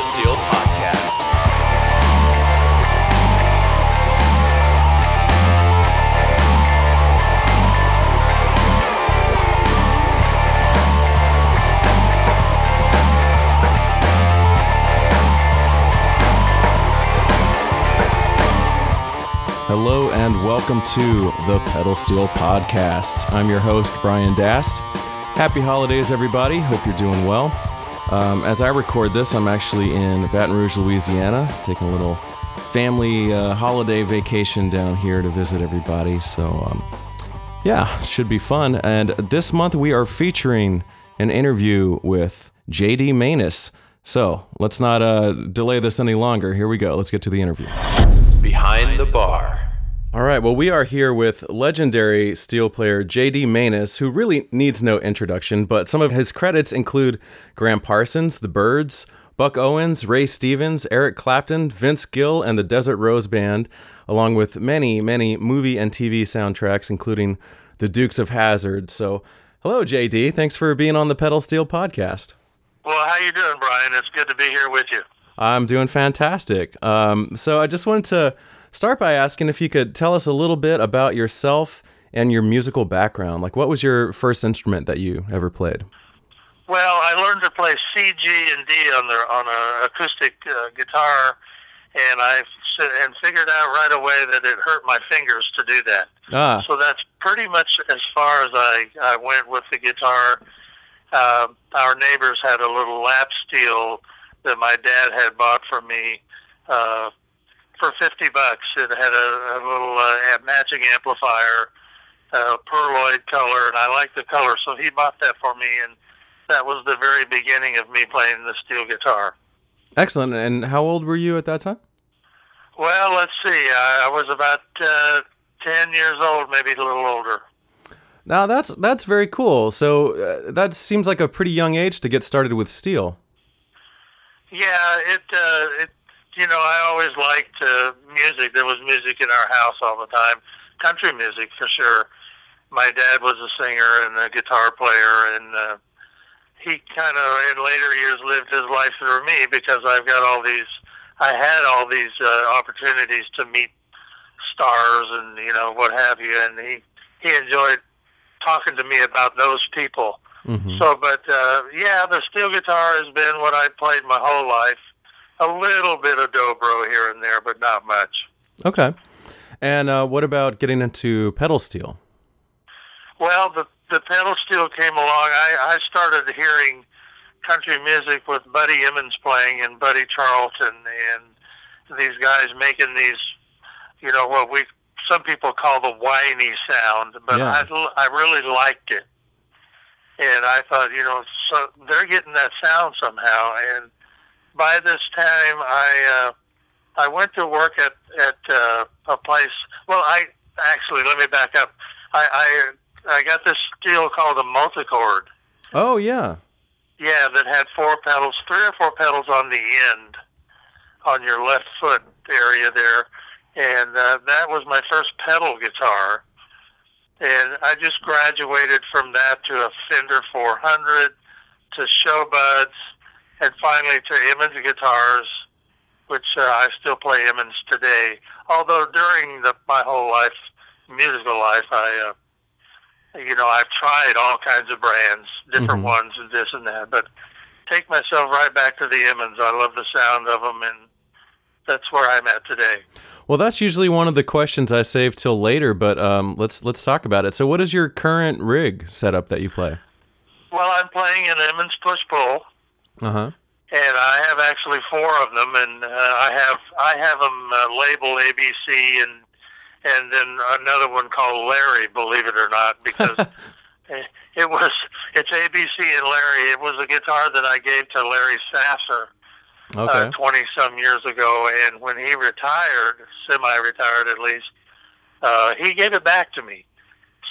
Pedal Steel Podcast. Hello and welcome to the Pedal Steel Podcast. I'm your host, Brian Dast. Happy holidays, everybody. Hope you're doing well. Um, as I record this, I'm actually in Baton Rouge, Louisiana, taking a little family uh, holiday vacation down here to visit everybody. So, um, yeah, should be fun. And this month we are featuring an interview with JD Maness. So let's not uh, delay this any longer. Here we go. Let's get to the interview. Behind the Bar. All right, well, we are here with legendary steel player JD Maness, who really needs no introduction, but some of his credits include Gram Parsons, The Byrds, Buck Owens, Ray Stevens, Eric Clapton, Vince Gill, and the Desert Rose Band, along with many, many movie and TV soundtracks, including The Dukes of Hazzard. So, hello, JD. Thanks for being on the Pedal Steel podcast. Well, how you doing, Brian? It's good to be here with you. I'm doing fantastic. Um, so, I just wanted to start by asking if you could tell us a little bit about yourself and your musical background. Like, what was your first instrument that you ever played? Well, I learned to play C, G, and D on the on an acoustic uh, guitar, and I and figured out right away that it hurt my fingers to do that. Ah, So that's pretty much as far as I, I went with the guitar. Uh, our neighbors had a little lap steel that my dad had bought for me uh, for 50 bucks. It had a, a little uh, matching amplifier, uh, pearloid color, and I liked the color, so he bought that for me, and that was the very beginning of me playing the steel guitar. excellent. And how old were you at that time? Well, let's see. I, I was about uh, 10 years old, maybe a little older. Now that's that's very cool. So uh, that seems like a pretty young age to get started with steel. Yeah, it uh, it you know I always liked uh, music. There was music in our house all the time, country music for sure. My dad was a singer and a guitar player, and uh, he kind of in later years lived his life through me because I've got all these. I had all these uh, opportunities to meet stars and you know what have you, and he he enjoyed talking to me about those people. Mhm. So, but uh, yeah, the steel guitar has been what I played my whole life. A little bit of dobro here and there, but not much. Okay. And uh, what about getting into pedal steel? Well, the the pedal steel came along. I, I started hearing country music with Buddy Emmons playing and Buddy Charleton and these guys making these, you know, what we some people call the whiny sound, but Yeah. I I really liked it. And I thought, you know, so they're getting that sound somehow. And by this time, I uh, I went to work at at uh, a place. Well, I actually let me back up. I I, I got this steel called a Multi-Kord. Oh yeah. Yeah, that had four pedals, three or four pedals on the end, on your left foot area there, and uh, that was my first pedal guitar. And I just graduated from that to a Fender 400, to Sho-Buds, and finally to Emmons guitars, which uh, I still play Emmons today. Although during the, my whole life, musical life, I, uh, you know, I've tried all kinds of brands, different Mhm. ones, and this and that. But take myself right back to the Emmons. I love the sound of them, and that's where I'm at today. Well, that's usually one of the questions I save till later, but um, let's let's talk about it. So, what is your current rig setup that you play? Well, I'm playing an Emmons push pull. Uh huh. and I have actually four of them, and uh, I have I have them uh, labeled ABC, and and then another one called Larry. Believe it or not, because it it was it's ABC and Larry. It was a guitar that I gave to Larry Sasser Okay. twenty some years ago, and when he retired, semi-retired at least, uh, he gave it back to me.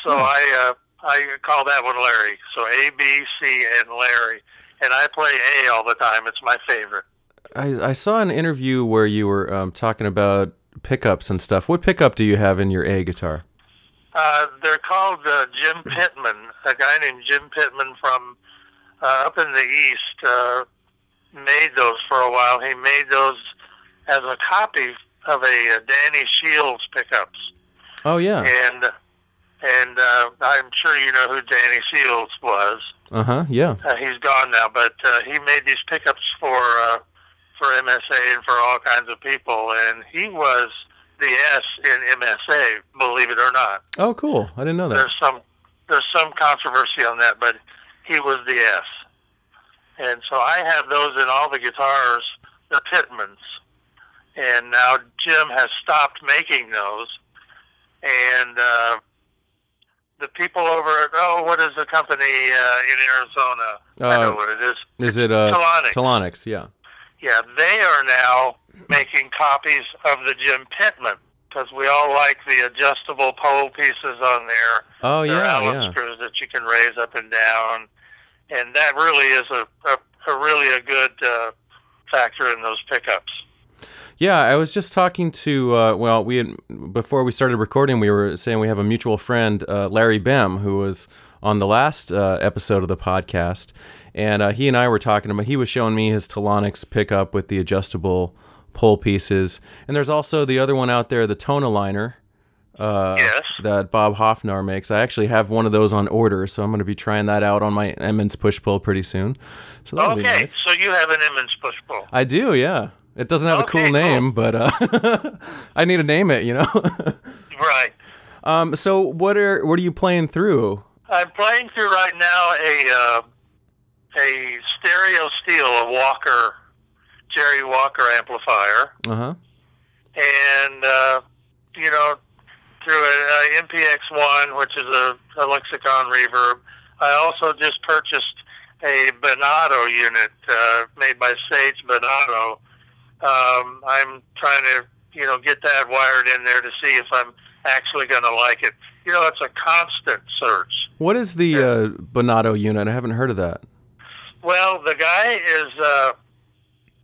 So Hmm. I uh, I call that one Larry. So A, B, C, and Larry, and I play A all the time. It's my favorite. I, I saw an interview where you were um, talking about pickups and stuff. What pickup do you have in your A guitar? Uh, they're called uh, Jim Pittman, a guy named Jim Pittman from uh, up in the east. Uh, made those for a while. He made those as a copy of a, uh Danny Shields pickups, Oh yeah. and and uh, I'm sure you know who Danny Shields was. Uh huh. Yeah. Uh, he's gone now, but uh, he made these pickups for uh, for MSA and for all kinds of people, and he was the S in MSA, believe it or not. Oh, cool. I didn't know that. There's some there's some controversy on that, but he was the S, and so I have those in all the guitars, the Pitmans, and now Jim has stopped making those, and. Uh, the people over at oh, what is the company uh, in Arizona? I know Uh, what it is. Is it uh Telonics. Telonics, yeah. Yeah, they are now making copies of the Jim Pittman because we all like the adjustable pole pieces on there. Oh They're yeah, Allen yeah. screws that you can raise up and down, and that really is a, a, a really a good uh, factor in those pickups. Yeah, I was just talking to uh, well, we had before we started recording, we were saying we have a mutual friend, uh, Larry Bem, who was on the last uh, episode of the podcast, and uh, he and I were talking about. He was showing me his Telonics pickup with the adjustable pole pieces, and there's also the other one out there, the Tonealigner. Uh, Yes. That Bob Hoffnar makes. I actually have one of those on order, so I'm going to be trying that out on my Emmons push pull pretty soon. So that'll be Okay, nice. so you have an Emmons push pull. I do, yeah. It doesn't have a Okay, cool cool. name, but uh, I need to name it, you know. Right. um, so what are what are you playing through? I'm playing through right now a uh, a stereo steel, a Walker, Jerry Walker amplifier, Uh huh. and uh, you know through a, a MPX one, which is a, a Lexicon reverb. I also just purchased a Benado unit uh, made by Sage Benado. Um, I'm trying to you know get that wired in there to see if I'm actually going to like it. You know, it's a constant search. What is the uh, Benado unit? I haven't heard of that. Well, the guy is uh,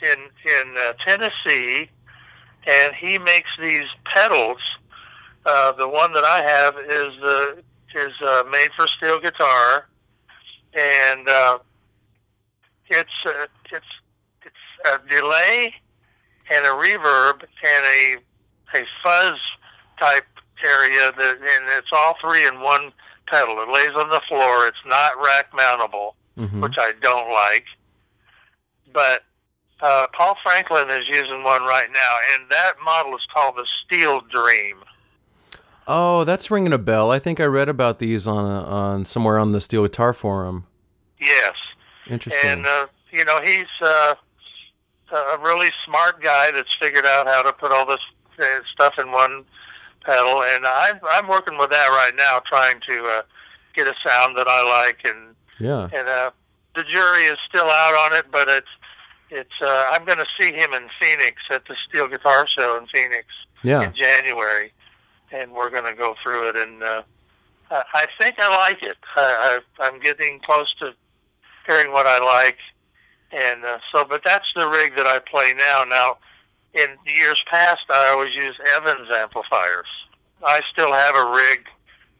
in in uh, Tennessee, and he makes these pedals. Uh, the one that I have is the is uh, made for steel guitar, and uh, it's uh, it's it's a delay and a reverb and a a fuzz type area that and it's all three in one pedal. It lays on the floor. It's not rack mountable hmm which I don't like. But uh, Paul Franklin is using one right now, and that model is called the Steel Dream. Oh, that's ringing a bell. I think I read about these on on somewhere on the Steel Guitar Forum. Yes, Interesting. and uh, you know he's uh, a really smart guy that's figured out how to put all this uh, stuff in one pedal, and I'm I'm working with that right now, trying to uh, get a sound that I like, and yeah. and uh, the jury is still out on it, but it's it's. Uh, I'm going to see him in Phoenix at the Steel Guitar Show in Phoenix Yeah. in January, and we're going to go through it. And uh, I I think I like it. I, I, I'm getting close to hearing what I like, and uh, so. But that's the rig that I play now. Now, in years past, I always used Evans amplifiers. I still have a rig,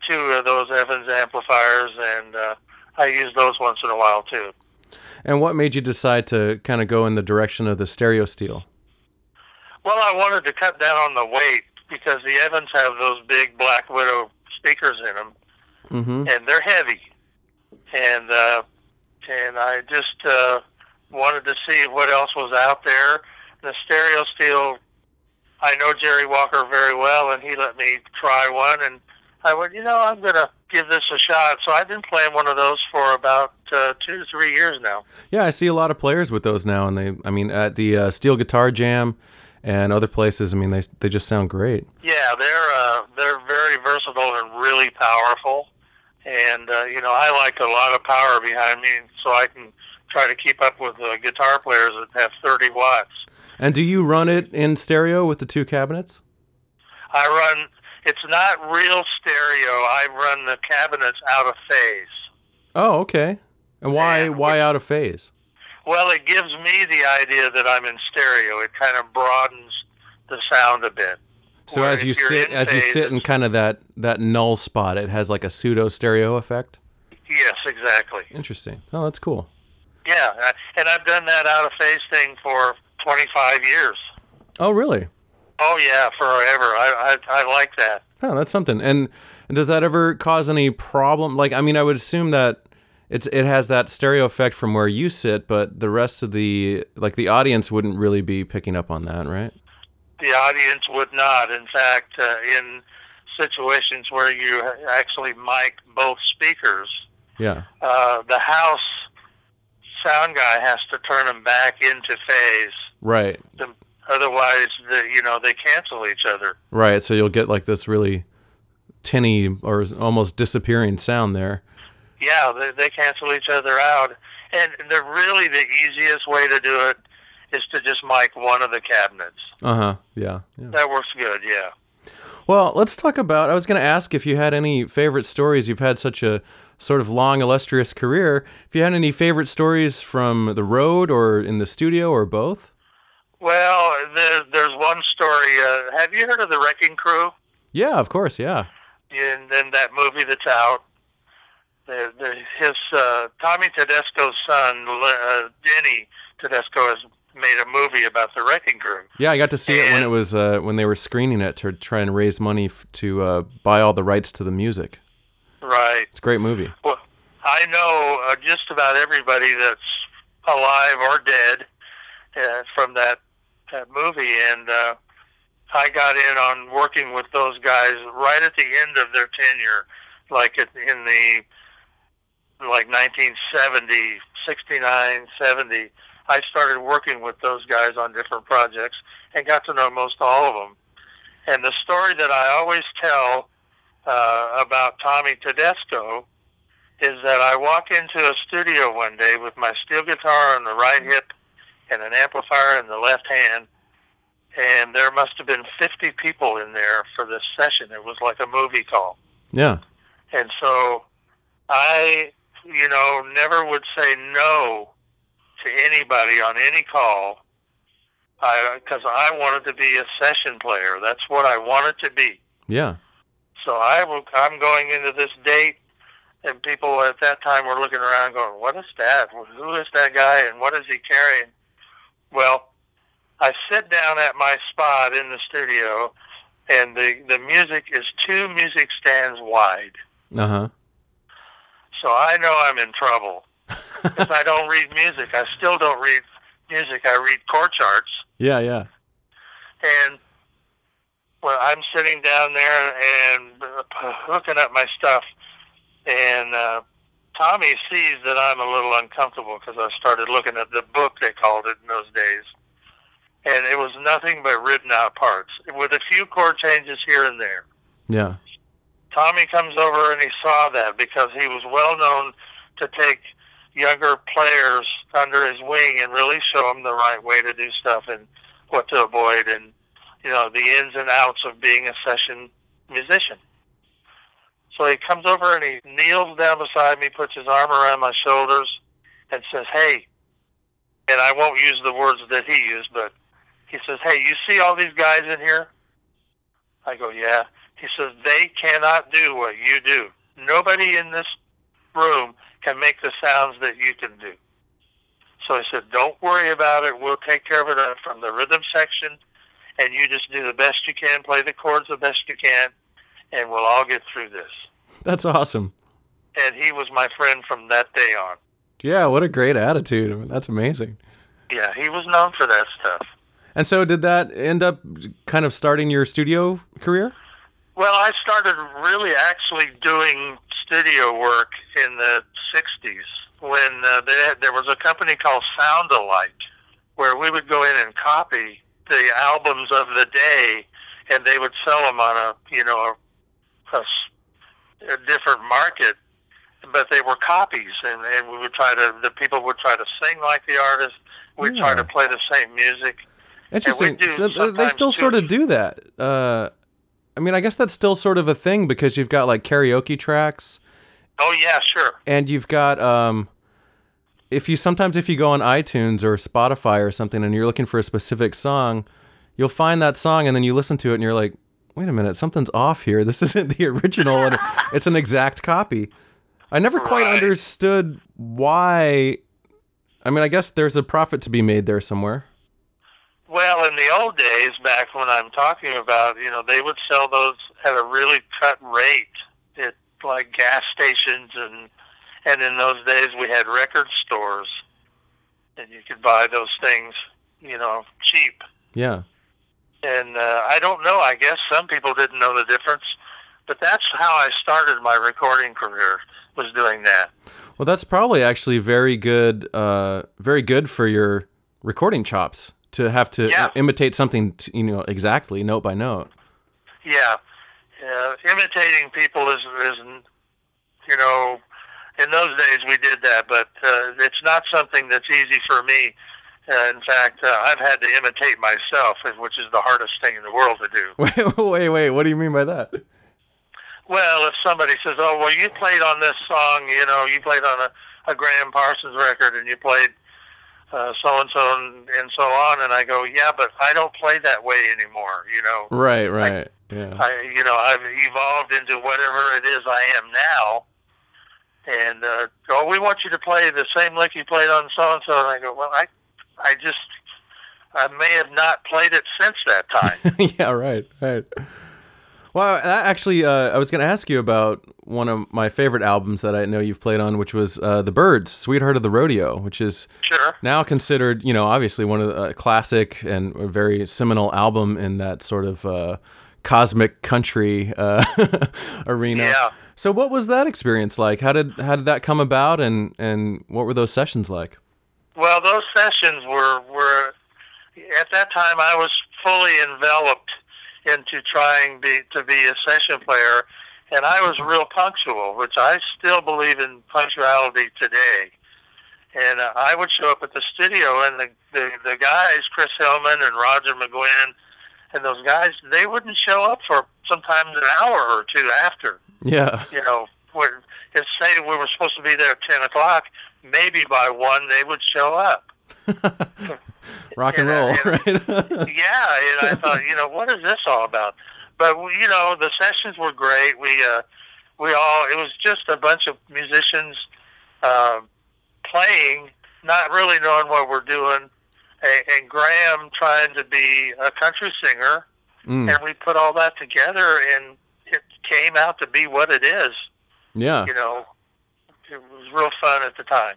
two of those Evans amplifiers, and uh, I use those once in a while too. And what made you decide to kind of go in the direction of the stereo steel? Well, I wanted to cut down on the weight because the Evans have those big Black Widow speakers in them, Mm-hmm. and they're heavy. And uh, and I just uh, wanted to see what else was out there. The stereo steel, I know Jerry Walker very well, and he let me try one, and I went, you know, I'm gonna give this a shot. So I've been playing one of those for about uh, two to three years now. Yeah, I see a lot of players with those now, and they, I mean, at the uh, Steel Guitar Jam and other places, I mean, they they just sound great. Yeah, they're uh, they're very versatile and really powerful, and uh, you know I like a lot of power behind me, so I can try to keep up with uh, guitar players that have 30 watts. And do you run it in stereo with the two cabinets? I run. It's not real stereo. I run the cabinets out of phase. Oh, okay. And why And why out of phase? Well, it gives me the idea that I'm in stereo. It kind of broadens the sound a bit. So Where as you sit as you sit in kind of that that null spot, it has like a pseudo stereo effect. Yes, exactly. Interesting. Oh, that's cool. Yeah, and I've done that out of phase thing for 25 years. Oh, really? Oh yeah, forever. I I, I like that. Oh, that's something. And, and does that ever cause any problem? Like, I mean, I would assume that it's it has that stereo effect from where you sit, but the rest of the like the audience wouldn't really be picking up on that, right? The audience would not. In fact, uh, in situations where you actually mic both speakers, Yeah. uh, the house sound guy has to turn them back into phase. Right. The, otherwise, the, you know, they cancel each other. Right. So you'll get like this really tinny or almost disappearing sound there. Yeah, they, they cancel each other out. And the really the easiest way to do it is to just mic one of the cabinets. Uh huh. Yeah. Yeah. That works good. Yeah. Well, let's talk about. I was going to ask if you had any favorite stories. You've had such a sort of long, illustrious career. If you had any favorite stories from the road or in the studio or both? Well, there, there's one story. Uh, have you heard of the Wrecking Crew? Yeah, of course. Yeah. And then that movie that's out, the, the, his uh, Tommy Tedesco's son, uh, Denny Tedesco, has made a movie about the Wrecking Crew. Yeah, I got to see it when it was uh, when they were screening it to try and raise money f- to uh, buy all the rights to the music. Right. It's a great movie. Well, I know uh, just about everybody that's alive or dead uh, from that that movie, and uh, I got in on working with those guys right at the end of their tenure, like at, in the like 1970, 69, 70. I started working with those guys on different projects and got to know most all of them. And the story that I always tell uh, about Tommy Tedesco is that I walk into a studio one day with my steel guitar on the right hip and an amplifier in the left hand, and there must have been 50 people in there for this session. It was like a movie call. Yeah. And so I, you know, never would say no to anybody on any call because I wanted to be a session player. That's what I wanted to be. Yeah. So I will, I'm going into this date, and people at that time were looking around going, what is that? Who is that guy, and what is he carrying? Well, I sit down at my spot in the studio, and the, the music is two music stands wide. Uh huh. So I know I'm in trouble. Because I don't read music. I still don't read music. I read chord charts. Yeah. Yeah. And well, I'm sitting down there and uh, hooking up my stuff, and uh, Tommy sees that I'm a little uncomfortable because I started looking at the book they called it in those days, and it was nothing but written out parts with a few chord changes here and there. Yeah. Tommy comes over and he saw that because he was well known to take younger players under his wing and really show them the right way to do stuff and what to avoid and you know the ins and outs of being a session musician. So he comes over and he kneels down beside me, puts his arm around my shoulders, and says, "Hey," and I won't use the words that he used, but he says, "Hey, you see all these guys in here?" I go, "Yeah." He says, they cannot do what you do. Nobody in this room can make the sounds that you can do. So I said, don't worry about it. We'll take care of it from the rhythm section, and you just do the best you can, play the chords the best you can, and we'll all get through this. That's awesome. And he was my friend from that day on. Yeah. What a great attitude. I mean, that's amazing. Yeah, he was known for that stuff. And so, did that end up kind of starting your studio career? Well, I started really actually doing studio work in the 60s when uh, they had, there was a company called Sound Alike where we would go in and copy the albums of the day and they would sell them on a, you know, a, a a different market, but they were copies and, and we would try to, the people would try to sing like the artist. We'd try to play the same music. Interesting. so they still sort of do that. Uh, I mean, I guess that's still sort of a thing because you've got like karaoke tracks, Oh, yeah, sure. and you've got um, if you sometimes if you go on iTunes or Spotify or something and you're looking for a specific song, you'll find that song and then you listen to it and you're like, wait a minute, something's off here. This isn't the original, and it's an exact copy. I never quite understood why. I mean, I guess there's a profit to be made there somewhere. Well, in the old days, back when I'm talking about, you know, they would sell those at a really cut rate at like gas stations, and and in those days we had record stores, and you could buy those things, you know, cheap. Yeah. And uh, I don't know. I guess some people didn't know the difference, but that's how I started my recording career. Was doing that. Well, that's probably actually very good. Uh, very good for your recording chops to have to Yeah. imitate something, t you know, exactly note by note. Yeah, uh, imitating people is, is, you know, in those days we did that, but uh, it's not something that's easy for me. Uh, in fact, uh, I've had to imitate myself, which is the hardest thing in the world to do. Wait, wait, wait. What do you mean by that? Well, if somebody says, "Oh, well, you played on this song, you know, you played on a, a Gram Parsons record, and you played uh, so and so and so on," and I go, "Yeah, but I don't play that way anymore," you know. Right, right. Yeah. I, you know, I've evolved into whatever it is I am now. And uh, oh, we want you to play the same lick you played on so and so. And I go, well, I, I just, I may have not played it since that time. yeah, right, right. Well, actually, uh, I was going to ask you about one of my favorite albums that I know you've played on, which was uh, The Byrds, "Sweetheart of the Rodeo," which is sure. now considered, you know, obviously one of the uh, classic and a very seminal album in that sort of uh, cosmic country uh, arena. Yeah. So, what was that experience like? How did how did that come about, and and what were those sessions like? Well, those sessions were were at that time I was fully enveloped into trying be, to be a session player, and I was real punctual, which I still believe in punctuality today. And uh, I would show up at the studio, and the, the the guys, Chris Hillman and Roger McGuinn, and those guys, they wouldn't show up for sometimes an hour or two after Yeah. you know, we're, if say we were supposed to be there at ten o'clock, maybe by one they would show up. Rock and Yeah, roll, yeah. right? Yeah, and I thought, you know, what is this all about? But you know, the sessions were great. We uh, we all it was just a bunch of musicians uh, playing, not really knowing what we're doing, and, and Gram trying to be a country singer, Mm, and we put all that together, and it came out to be what it is. yeah. you know, it was real fun at the time.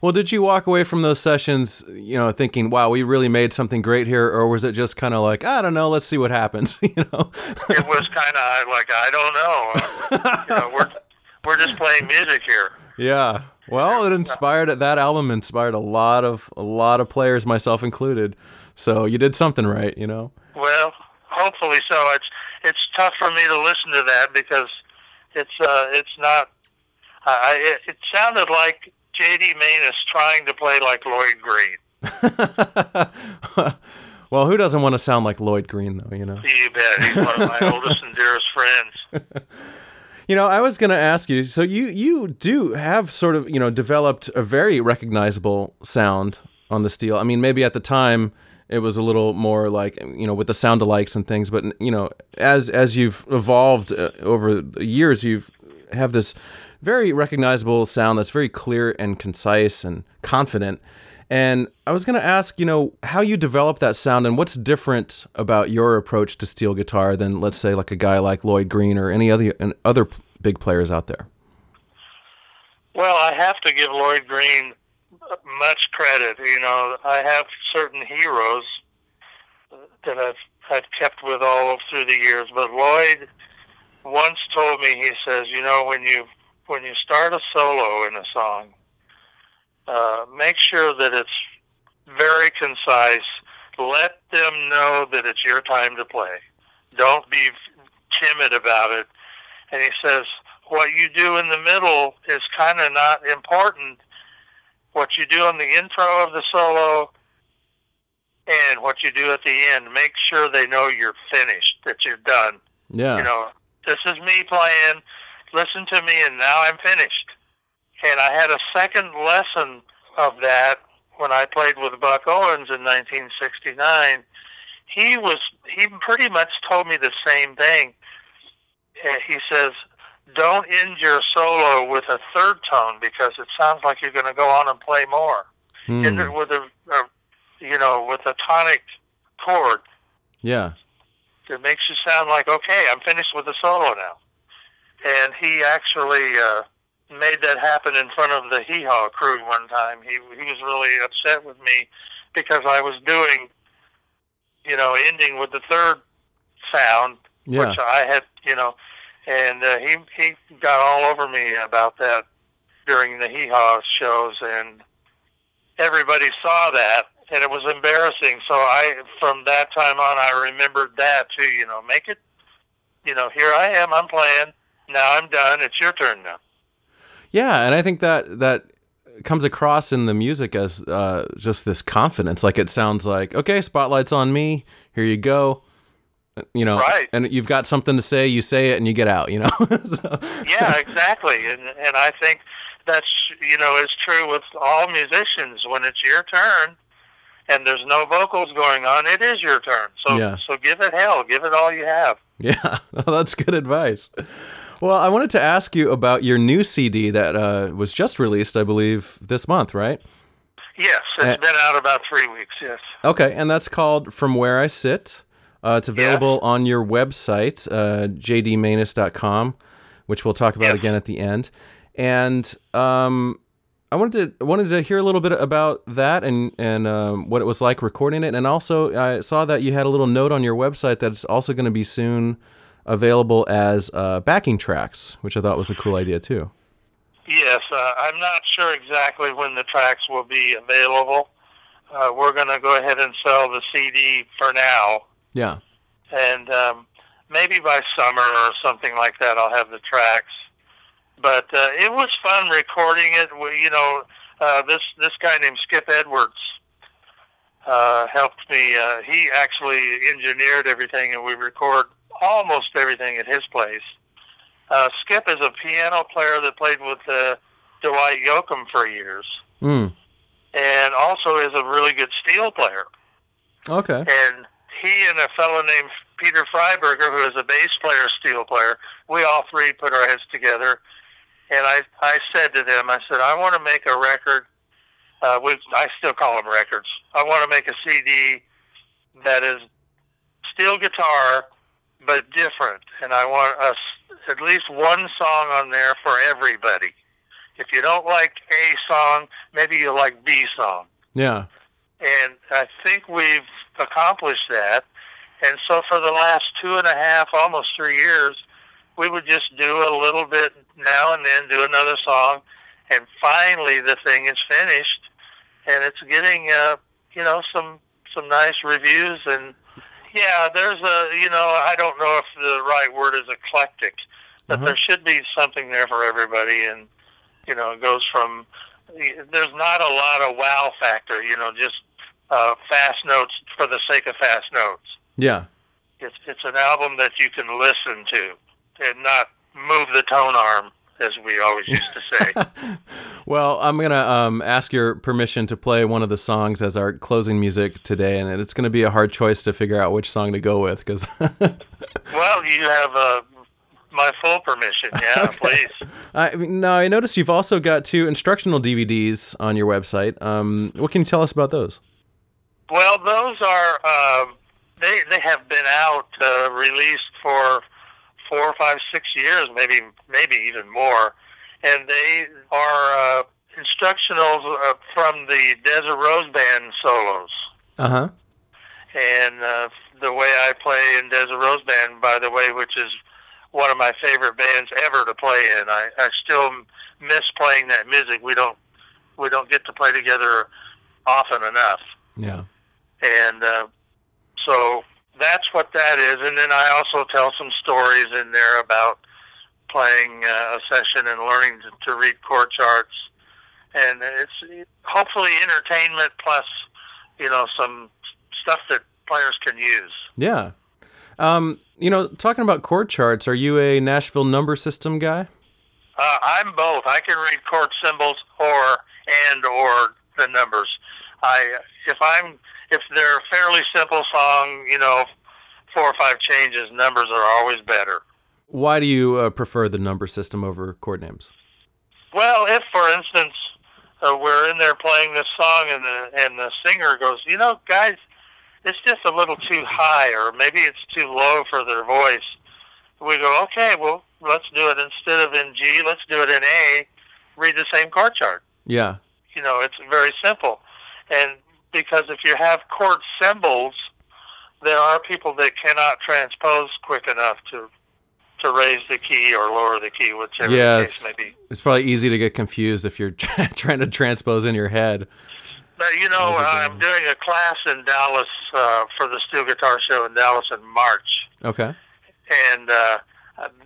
Well, did you walk away from those sessions, you know, thinking, "Wow, we really made something great here," or was it just kind of like, "I don't know, let's see what happens," you know? It was kind of like I don't know, you know, we're we're just playing music here. yeah. Well, it inspired that album inspired a lot of a lot of players, myself included. So you did something right, you know. Well, hopefully so. It's it's tough for me to listen to that because it's uh it's not. I it, it sounded like J.D. Maness trying to play like Lloyd Green. well, who doesn't want to sound like Lloyd Green, though? You know. You bet. He's one of my oldest and dearest friends. You know, I was going to ask you. So you you do have sort of you know developed a very recognizable sound on the steel. I mean, maybe at the time it was a little more like you know with the sound alikes and things, but you know as as you've evolved uh, over the years, you've have this very recognizable sound that's very clear and concise and confident. And I was going to ask, you know, how you develop that sound and what's different about your approach to steel guitar than, let's say, like a guy like Lloyd Green or any other other big players out there. Well, I have to give Lloyd Green uh, much credit. You know, I have certain heroes that I've I've kept with all through the years, but Lloyd once told me he says, you know, when you when you start a solo in a song, uh, make sure that it's very concise. Let them know that it's your time to play. Don't be timid about it. And he says, what you do in the middle is kind of not important. What you do on the intro of the solo and what you do at the end, make sure they know you're finished, that you're done. Yeah. You know, this is me playing. Listen to me, and now I'm finished. And I had a second lesson of that when I played with Buck Owens in 1969. He was he pretty much told me the same thing. He says, "Don't end your solo with a third tone because it sounds like you're going to go on and play more." Hmm. in the, with a, a, you know, with a tonic chord. Yeah. It makes you sound like okay, I'm finished with the solo now. And he actually uh, made that happen in front of the Hee Haw crew one time. He he was really upset with me because I was doing, you know, ending with the third sound, Yeah. which I had, you know, and uh, he he got all over me about that during the Hee Haw shows, and everybody saw that, and it was embarrassing. So I, from that time on, I remembered that too. You know, make it, you know, here I am, I'm playing. Now I'm done. It's your turn now. Yeah, and I think that that comes across in the music as uh, just this confidence. Like it sounds like, okay, spotlight's on me. Here you go. You know, Right. and you've got something to say. You say it, and you get out. You know. So- yeah, exactly. And and I think that's you know is true with all musicians. When it's your turn, and there's no vocals going on, it is your turn. So Yeah. so give it hell, give it all you have. Yeah, well, that's good advice. Well, I wanted to ask you about your new CD that uh, was just released, I believe, this month, right? Yes, it's Uh, been out about three weeks. Yes. Okay, and that's called From Where I Sit. Uh, it's available on your website, uh, jdmaness.com, which we'll talk about Yes. again at the end. And um, I wanted to wanted to hear a little bit about that and and um, what it was like recording it. And also, I saw that you had a little note on your website that it's also going to be soon available as uh, backing tracks, which I thought was a cool idea too. Yes, uh, I'm not sure exactly when the tracks will be available. Uh, we're going to go ahead and sell the CD for now, Yeah. and um, maybe by summer or something like that, I'll have the tracks. But uh, it was fun recording it. We, you know, uh, this this guy named Skip Edwards uh, helped me. Uh, he actually engineered everything, and we record almost everything at his place. Uh, Skip is a piano player that played with uh, Dwight Yoakam for years, Mm. and also is a really good steel player. Okay. And he and a fellow named Peter Freiberger, who is a bass player, steel player, we all three put our heads together. And I, I said to them, I said, I want to make a record. Uh, we, I still call them records. I want to make a CD that is steel guitar, but different. And I want us at least one song on there for everybody. If you don't like A song, maybe you like B song Yeah. and I think we've accomplished that. And so for the last two and a half, almost three years, we would just do a little bit now and then, do another song, and finally the thing is finished, and it's getting, uh, you know, some some nice reviews. And yeah, there's a, you know, I don't know if the right word is eclectic, but Uh-huh. there should be something there for everybody, and you know, it goes from there's not a lot of wow factor, you know, just uh, fast notes for the sake of fast notes. Yeah. It's it's an album that you can listen to and not move the tone arm, as we always used to say. Well, I'm gonna um, ask your permission to play one of the songs as our closing music today, and it's gonna be a hard choice to figure out which song to go with because well, you have uh, my full permission. Yeah, please. I mean, no, I noticed you've also got two instructional DVDs on your website. Um, what can you tell us about those? Well, those are uh, they they have been out uh, released for four, five, six years, maybe maybe even more, and they are uh, instructionals uh, from the Desert Rose Band solos. Uh huh. and uh, the way I play in Desert Rose Band, by the way, which is one of my favorite bands ever to play in. I, I still miss playing that music. We don't we don't get to play together often enough, Yeah. and uh, so that's what that is. And then I also tell some stories in there about playing uh, a session and learning to, to read chord charts, and it's hopefully entertainment plus you know some stuff that players can use. Yeah. Um, you know, talking about chord charts, are you a Nashville number system guy? Uh, I'm both. I can read chord symbols or and or the numbers. I if I'm if they're a fairly simple song, you know, four or five changes, numbers are always better. Why do you uh, prefer the number system over chord names? Well, if for instance uh, we're in there playing this song, and the and the singer goes, you know, guys, it's just a little too high, or maybe it's too low for their voice. We go, okay, well, let's do it instead of in G, let's do it in A. Read the same chord chart. Yeah. You know, it's very simple, and because if you have chord symbols, there are people that cannot transpose quick enough to to raise the key or lower the key, whichever Yeah, case may be. it's probably easy to get confused if you're trying to transpose in your head. But you know, I'm doing a class in Dallas uh, for the steel guitar show in Dallas in March, Okay. and uh,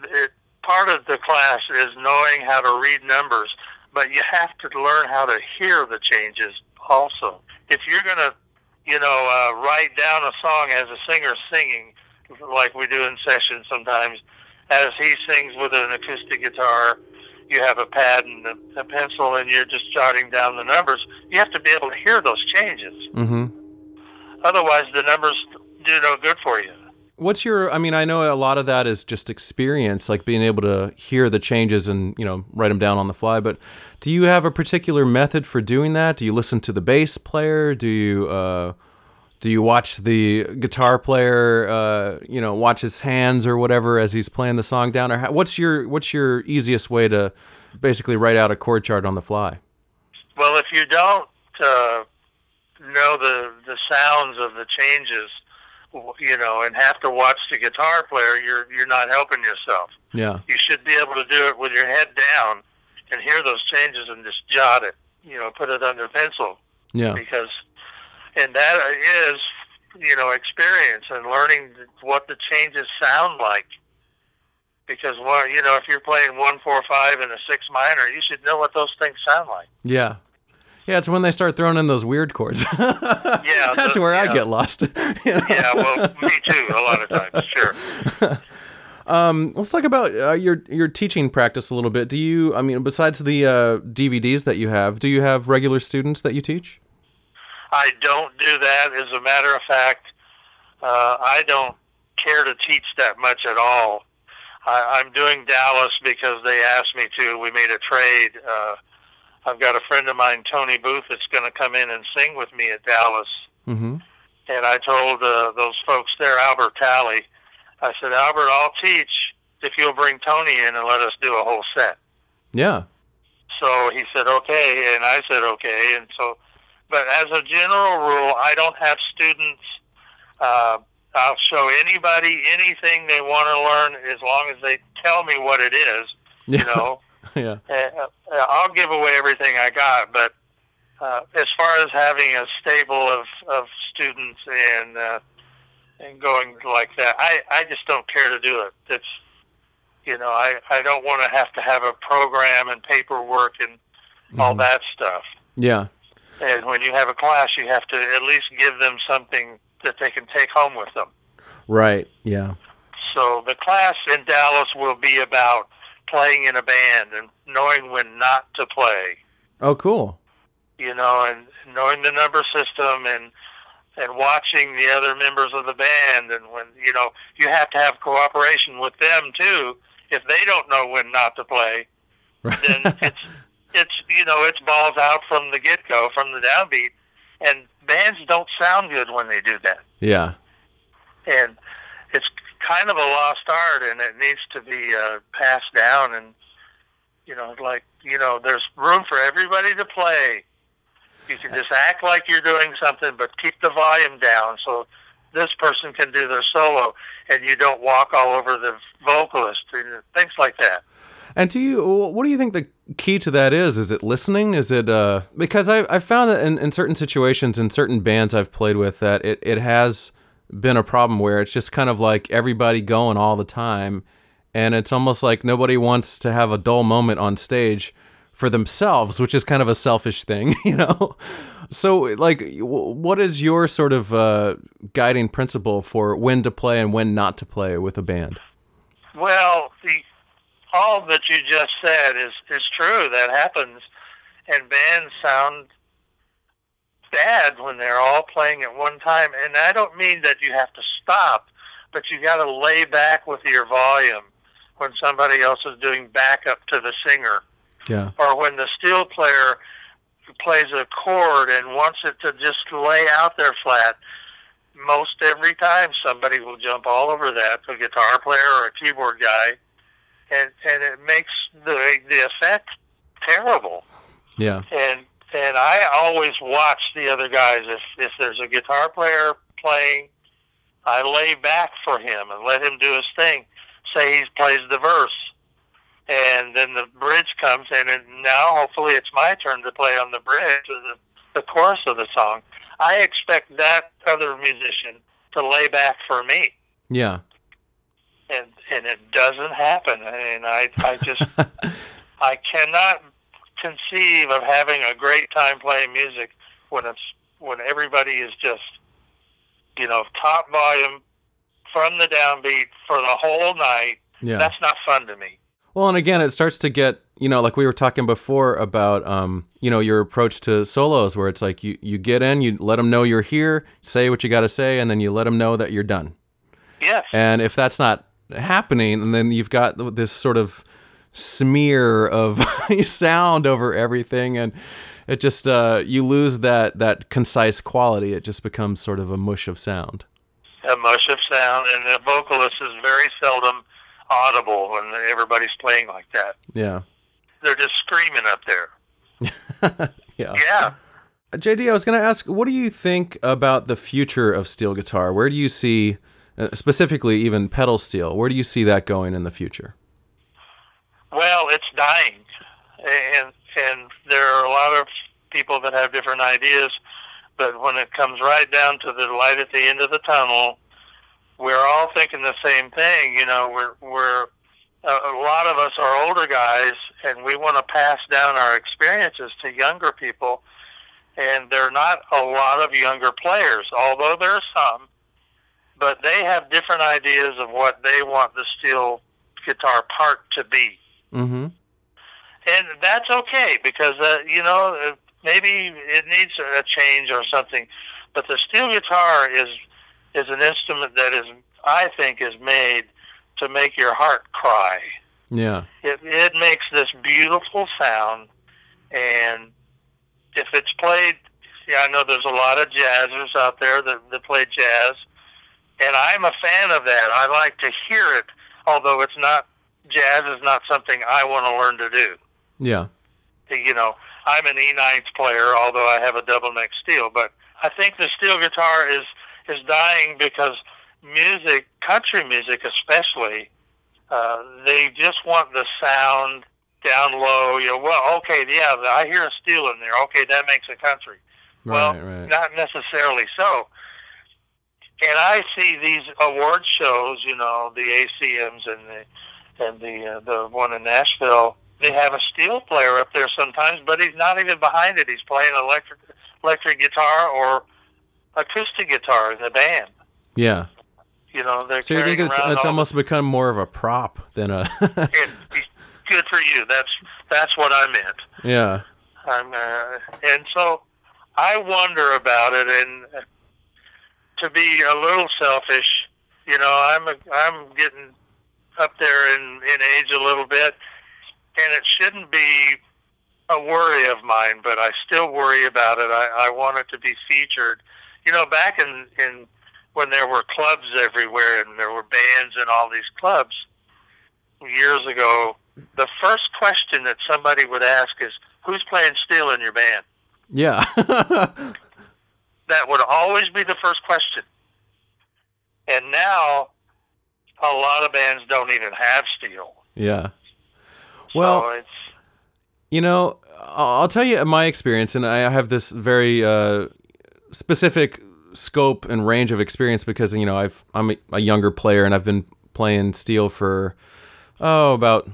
it, part of the class is knowing how to read numbers, but you have to learn how to hear the changes also. If you're gonna, you know, uh, write down a song as a singer singing, like we do in sessions sometimes, as he sings with an acoustic guitar, you have a pad and a, a pencil, and you're just jotting down the numbers. You have to be able to hear those changes. Mm-hmm. Otherwise, the numbers do no good for you. What's your? I mean, I know a lot of that is just experience, like being able to hear the changes and you know write them down on the fly. But do you have a particular method for doing that? Do you listen to the bass player? Do you uh, do you watch the guitar player? Uh, you know, watch his hands or whatever as he's playing the song down. Or how, what's your what's your easiest way to basically write out a chord chart on the fly? Well, if you don't uh, know the the sounds of the changes, you know, and have to watch the guitar player, you're you're not helping yourself. Yeah. You should be able to do it with your head down and hear those changes and just jot it. You know, put it under pencil Yeah. because, and that is, you know, experience and learning what the changes sound like. Because one, you know, if you're playing one four five and a six minor, you should know what those things sound like. Yeah. Yeah, it's when they start throwing in those weird chords. Yeah, That's the- where I get lost. Yeah, well, me too. A lot of times, sure. Um, let's talk about uh, your your teaching practice a little bit. Do you, I mean, besides the uh, DVDs that you have, do you have regular students that you teach? I don't do that. As a matter of fact, uh, I don't care to teach that much at all. I, I'm doing Dallas because they asked me to. We made a trade. I've got a friend of mine, Tony Booth, that's going to come in and sing with me at Dallas. Mm-hmm. And I told uh, those folks there, Albert Talley, I said, Albert, I'll teach if you'll bring Tony in and let us do a whole set. Yeah. So he said, okay, and I said, okay. And so, but as a general rule, I don't have students. Uh, I'll show anybody anything they want to learn as long as they tell me what it is. Yeah. You know, yeah. uh, I'll give away everything I got. But uh, as far as having a stable of, of students and uh, and going like that, I, I just don't care to do it. It's you know, I, I don't want to have to have a program and paperwork and all Mhm. that stuff. Yeah. And when you have a class, you have to at least give them something that they can take home with them. Right. Yeah. So the class in Dallas will be about playing in a band and knowing when not to play, Oh, cool. you know, and knowing the number system and and watching the other members of the band and when you know you have to have cooperation with them too. If they don't know when not to play, then it's it's you know it's balls out from the get go from the downbeat, and bands don't sound good when they do that, yeah. and it's kind of a lost art, and it needs to be uh, passed down, and you know like you know there's room for everybody to play. You can just act like you're doing something, but keep the volume down so this person can do their solo, and you don't walk all over the vocalist and things like that. And do you, what do you think the key to that is? Is it listening? Is it, uh, because I, I found that in, in certain situations, in certain bands I've played with, that it, it has been a problem where it's just kind of like everybody going all the time. And it's almost like nobody wants to have a dull moment on stage for themselves, which is kind of a selfish thing, you know? So, like, what is your sort of uh, guiding principle for when to play and when not to play with a band? Well, the, all that you just said is is true. That happens, and bands sound bad when they're all playing at one time. And I don't mean that you have to stop, but you got to lay back with your volume when somebody else is doing backup to the singer, Yeah. or when the steel player plays a chord and wants it to just lay out there flat, most every time somebody will jump all over that, a guitar player or a keyboard guy, and and it makes the the effect terrible. Yeah. And and I always watch the other guys. If if there's a guitar player playing, I lay back for him and let him do his thing. Say he plays the verse, and then the bridge comes in, and now hopefully it's my turn to play on the bridge or the the chorus of the song. I expect that other musician to lay back for me, Yeah. and and it doesn't happen. And I I just I cannot conceive of having a great time playing music when it's when everybody is just you know top volume from the downbeat for the whole night. Yeah. That's not fun to me. Well, and again, it starts to get, you know, like we were talking before about, um, you know, your approach to solos, where it's like you, you get in, you let them know you're here, say what you got to say, and then you let them know that you're done. Yes. And if that's not happening, and then you've got this sort of smear of sound over everything, and it just uh, you lose that that concise quality. It just becomes sort of a mush of sound. a mush of sound, and the vocalist is very seldom audible when everybody's playing like that. Yeah. They're just screaming up there. Yeah. Yeah. JD, I was going to ask, what do you think about the future of steel guitar? Where do you see, uh, specifically even pedal steel, where do you see that going in the future? Well, it's dying, and and there are a lot of people that have different ideas, but when it comes right down to the light at the end of the tunnel, we're all thinking the same thing. You know, we're we're a, lot of us are older guys, and we want to pass down our experiences to younger people. And there are not a lot of younger players, although there are some, but they have different ideas of what they want the steel guitar part to be Mm-hmm. and that's okay because uh, you know uh, maybe it needs a change or something. But the steel guitar is is an instrument that is, I think, is made to make your heart cry. Yeah. It it makes this beautiful sound, and if it's played, yeah, I know there's a lot of jazzers out there that, that play jazz, and I'm a fan of that. I like to hear it, although it's not jazz is not something I want to learn to do Yeah. you know, I'm an E9 player, although I have a double neck steel. But I think the steel guitar is is dying because music, country music especially, uh, they just want the sound down low. You know, well, okay, yeah, I hear a steel in there. Okay, that makes a country. well, Right, right. not necessarily so. And I see these award shows, you know, the ACMs and the and the uh, the one in Nashville. They have a steel player up there sometimes, but he's not even behind it. He's playing electric electric guitar or acoustic guitar in the band. Yeah. You know, they're So you think it's, it's almost become more of a prop than a. It, good for you. That's that's what I meant. yeah. I'm, uh, and so I wonder about it, and to be a little selfish, you know, I'm a, I'm getting up there in in age a little bit, and it shouldn't be a worry of mine, but I still worry about it. I, I want it to be featured. You know, back in in when there were clubs everywhere and there were bands in all these clubs years ago, the first question that somebody would ask is, "Who's playing steel in your band?" Yeah. That would always be the first question. And now, a lot of bands don't even have steel. yeah. Well, so it's You know, I'll tell you my experience, and I have this very uh, specific scope and range of experience because you know I've I'm a, a younger player and I've been playing steel for oh about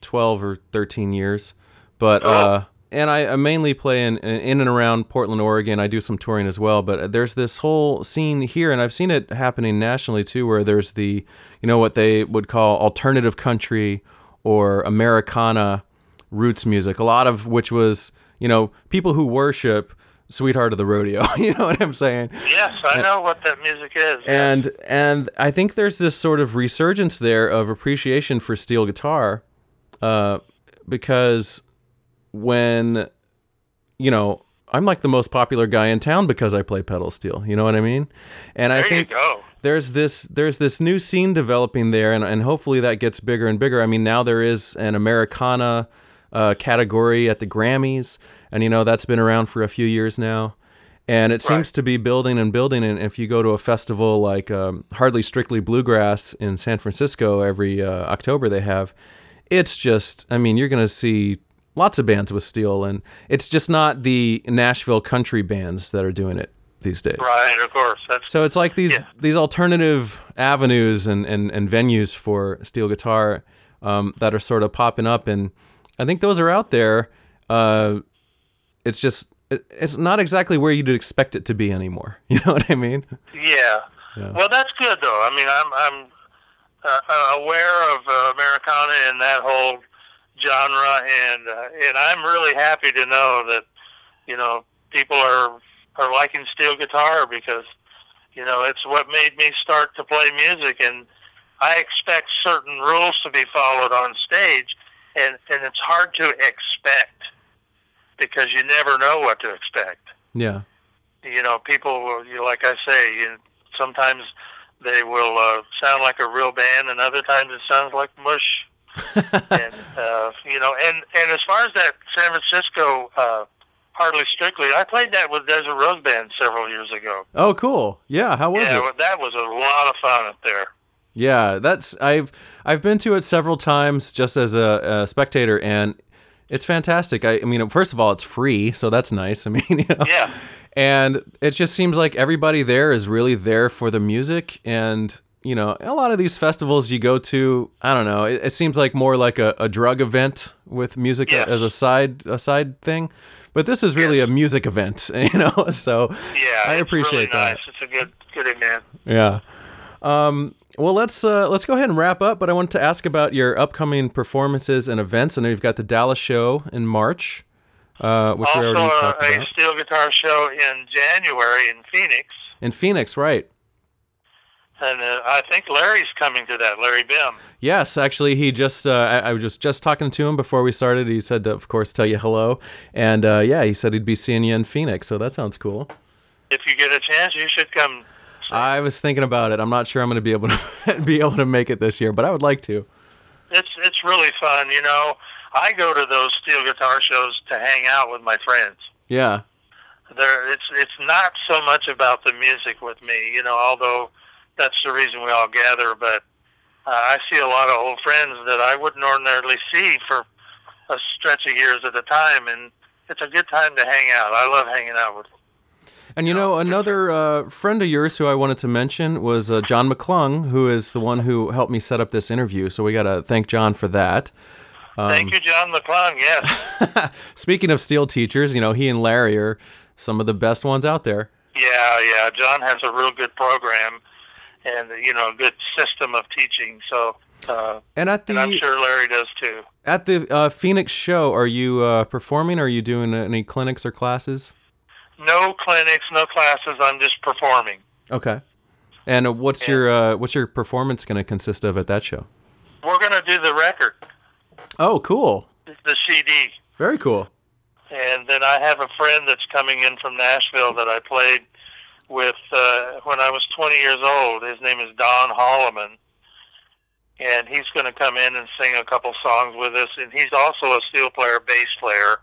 twelve or thirteen years, but uh, and I, I mainly play in in and around Portland, Oregon. I do some touring as well, but there's this whole scene here, and I've seen it happening nationally too, where there's the you know what they would call alternative country or Americana roots music, a lot of which was, you know, people who worship Sweetheart of the Rodeo. you know what I'm saying? yes, I know what that music is. And and I think there's this sort of resurgence there of appreciation for steel guitar, uh, because when you know, I'm like the most popular guy in town because I play pedal steel. You know what I mean? And I think you go. there's this there's this new scene developing there, and, and hopefully that gets bigger and bigger. I mean, now there is an Americana uh, category at the Grammys, and you know that's been around for a few years now, and it seems to be building and building. And if you go to a festival like um, Hardly Strictly Bluegrass in San Francisco every uh, October, they have, it's just I mean you're gonna see lots of bands with steel, and it's just not the Nashville country bands that are doing it these days. Right, of course. That's So it's like these Yeah. these alternative avenues and, and, and venues for steel guitar um, that are sort of popping up, and I think those are out there. Uh, it's just it, it's not exactly where you'd expect it to be anymore. You know what I mean? Yeah. Well, that's good though. I mean, I'm I'm uh, uh, aware of uh, Americana and that whole genre, and uh, and I'm really happy to know that you know people are are liking steel guitar because you know it's what made me start to play music, and I expect certain rules to be followed on stage, and and it's hard to expect because you never know what to expect Yeah. you know, people will, you like I say, you, sometimes they will uh, sound like a real band, and other times it sounds like mush. And uh, you know, and and as far as that San Francisco uh, hardly strictly, I played that with Desert Rose Band several years ago. Oh, cool. Yeah. How was yeah, it? well, that was a lot of fun up there. Yeah, that's I've I've been to it several times just as a, a spectator, and it's fantastic. I, I mean, first of all, it's free, so that's nice. I mean, you know, Yeah, and it just seems like everybody there is really there for the music and you know a lot of these festivals you go to i don't know it, it seems like more like a, a drug event with music Yes. as a side a side thing. But this is really a music event you know so yeah, i appreciate really that. nice. It's a good good event. yeah. Um, well let's uh, let's go ahead and wrap up but i wanted to ask about your upcoming performances and events. I know you've got the dallas show in march uh, which we Also, already uh, talked a about. steel guitar show in January in Phoenix, in phoenix right and uh, I think Larry's coming to that. Larry Bim. Yes, actually, he just uh, I, I was just just talking to him before we started. He said, to, of course, tell you hello, and uh, yeah, he said he'd be seeing you in Phoenix, so that sounds cool. If you get a chance, you should come. I was thinking about it. I'm not sure I'm going to be able to be able to make it this year, but I would like to. It's it's really fun. You know, I go to those steel guitar shows to hang out with my friends. Yeah, There, it's it's not so much about the music with me. You know, although that's the reason we all gather. But uh, I see a lot of old friends that I wouldn't ordinarily see for a stretch of years at a time, and it's a good time to hang out. I love hanging out with. and you know another uh, friend of yours who I wanted to mention was uh, John McClung, who is the one who helped me set up this interview. So we got to thank John for that. Um, Thank you, John McClung. Yes. Speaking of steel teachers, you know he and Larry are some of the best ones out there. Yeah, yeah. John has a real good program, and you know, a good system of teaching. So, uh, And at the and I'm sure Larry does too. At the uh, Phoenix show, are you uh, performing? Are you doing any clinics or classes? No clinics, no classes. I'm just performing. Okay. And what's Yeah. your uh, what's your performance going to consist of at that show? We're gonna do the record, Oh, cool. the CD, Very cool. and then I have a friend that's coming in from Nashville that I played with uh, when I was 20 years old. His name is Don Holloman. And he's going to come in and sing a couple songs with us. And he's also a steel player, bass player.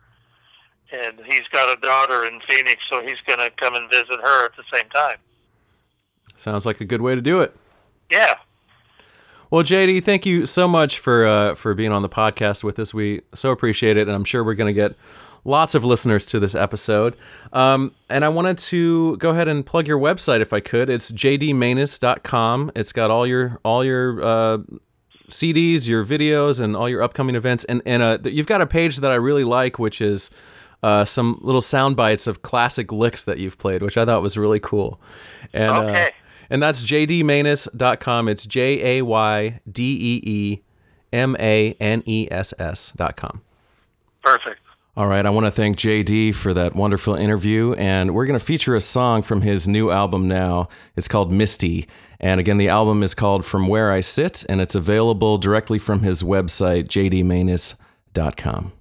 and he's got a daughter in Phoenix, so he's going to come and visit her at the same time. Sounds like a good way to do it. Yeah. Well, JD, thank you so much for uh, for being on the podcast with us. We so appreciate it, and I'm sure we're going to get lots of listeners to this episode. Um, and I wanted to go ahead and plug your website if I could. It's jdmaness.com. It's got all your all your uh, CDs, your videos, and all your upcoming events. And and uh, you've got a page that I really like, which is uh, some little sound bites of classic licks that you've played, which I thought was really cool. And, uh, Okay. and that's jdmaness.com. It's J A Y D E E M A N E S S.com. Perfect. All right, I want to thank JD for that wonderful interview, and we're going to feature a song from his new album now. It's called Misty, and again, the album is called From Where I Sit, and it's available directly from his website, jdmaness.com.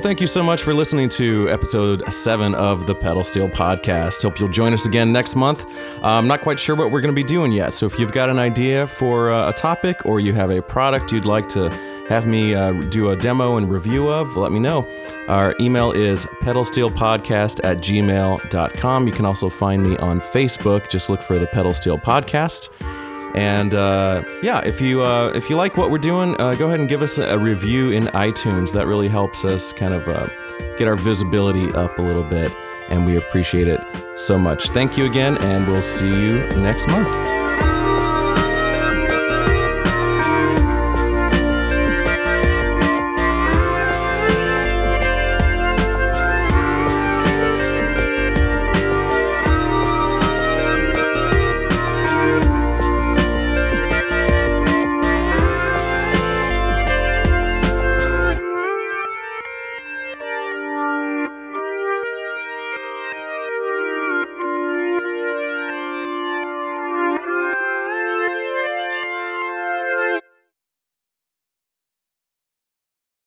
Well, thank you so much for listening to episode seven of the Pedal Steel podcast. Hope you'll join us again next month. Uh, I'm not quite sure what we're going to be doing yet, so if you've got an idea for uh, a topic or you have a product you'd like to have me uh, do a demo and review of, let me know. Our email is pedalsteelpodcast at gmail.com. You can also find me on Facebook. Just look for the Pedal Steel Podcast. And uh, yeah, if you uh, if you like what we're doing, uh, go ahead and give us a, review in iTunes. That really helps us kind of uh, get our visibility up a little bit, and we appreciate it so much. Thank you again, and we'll see you next month.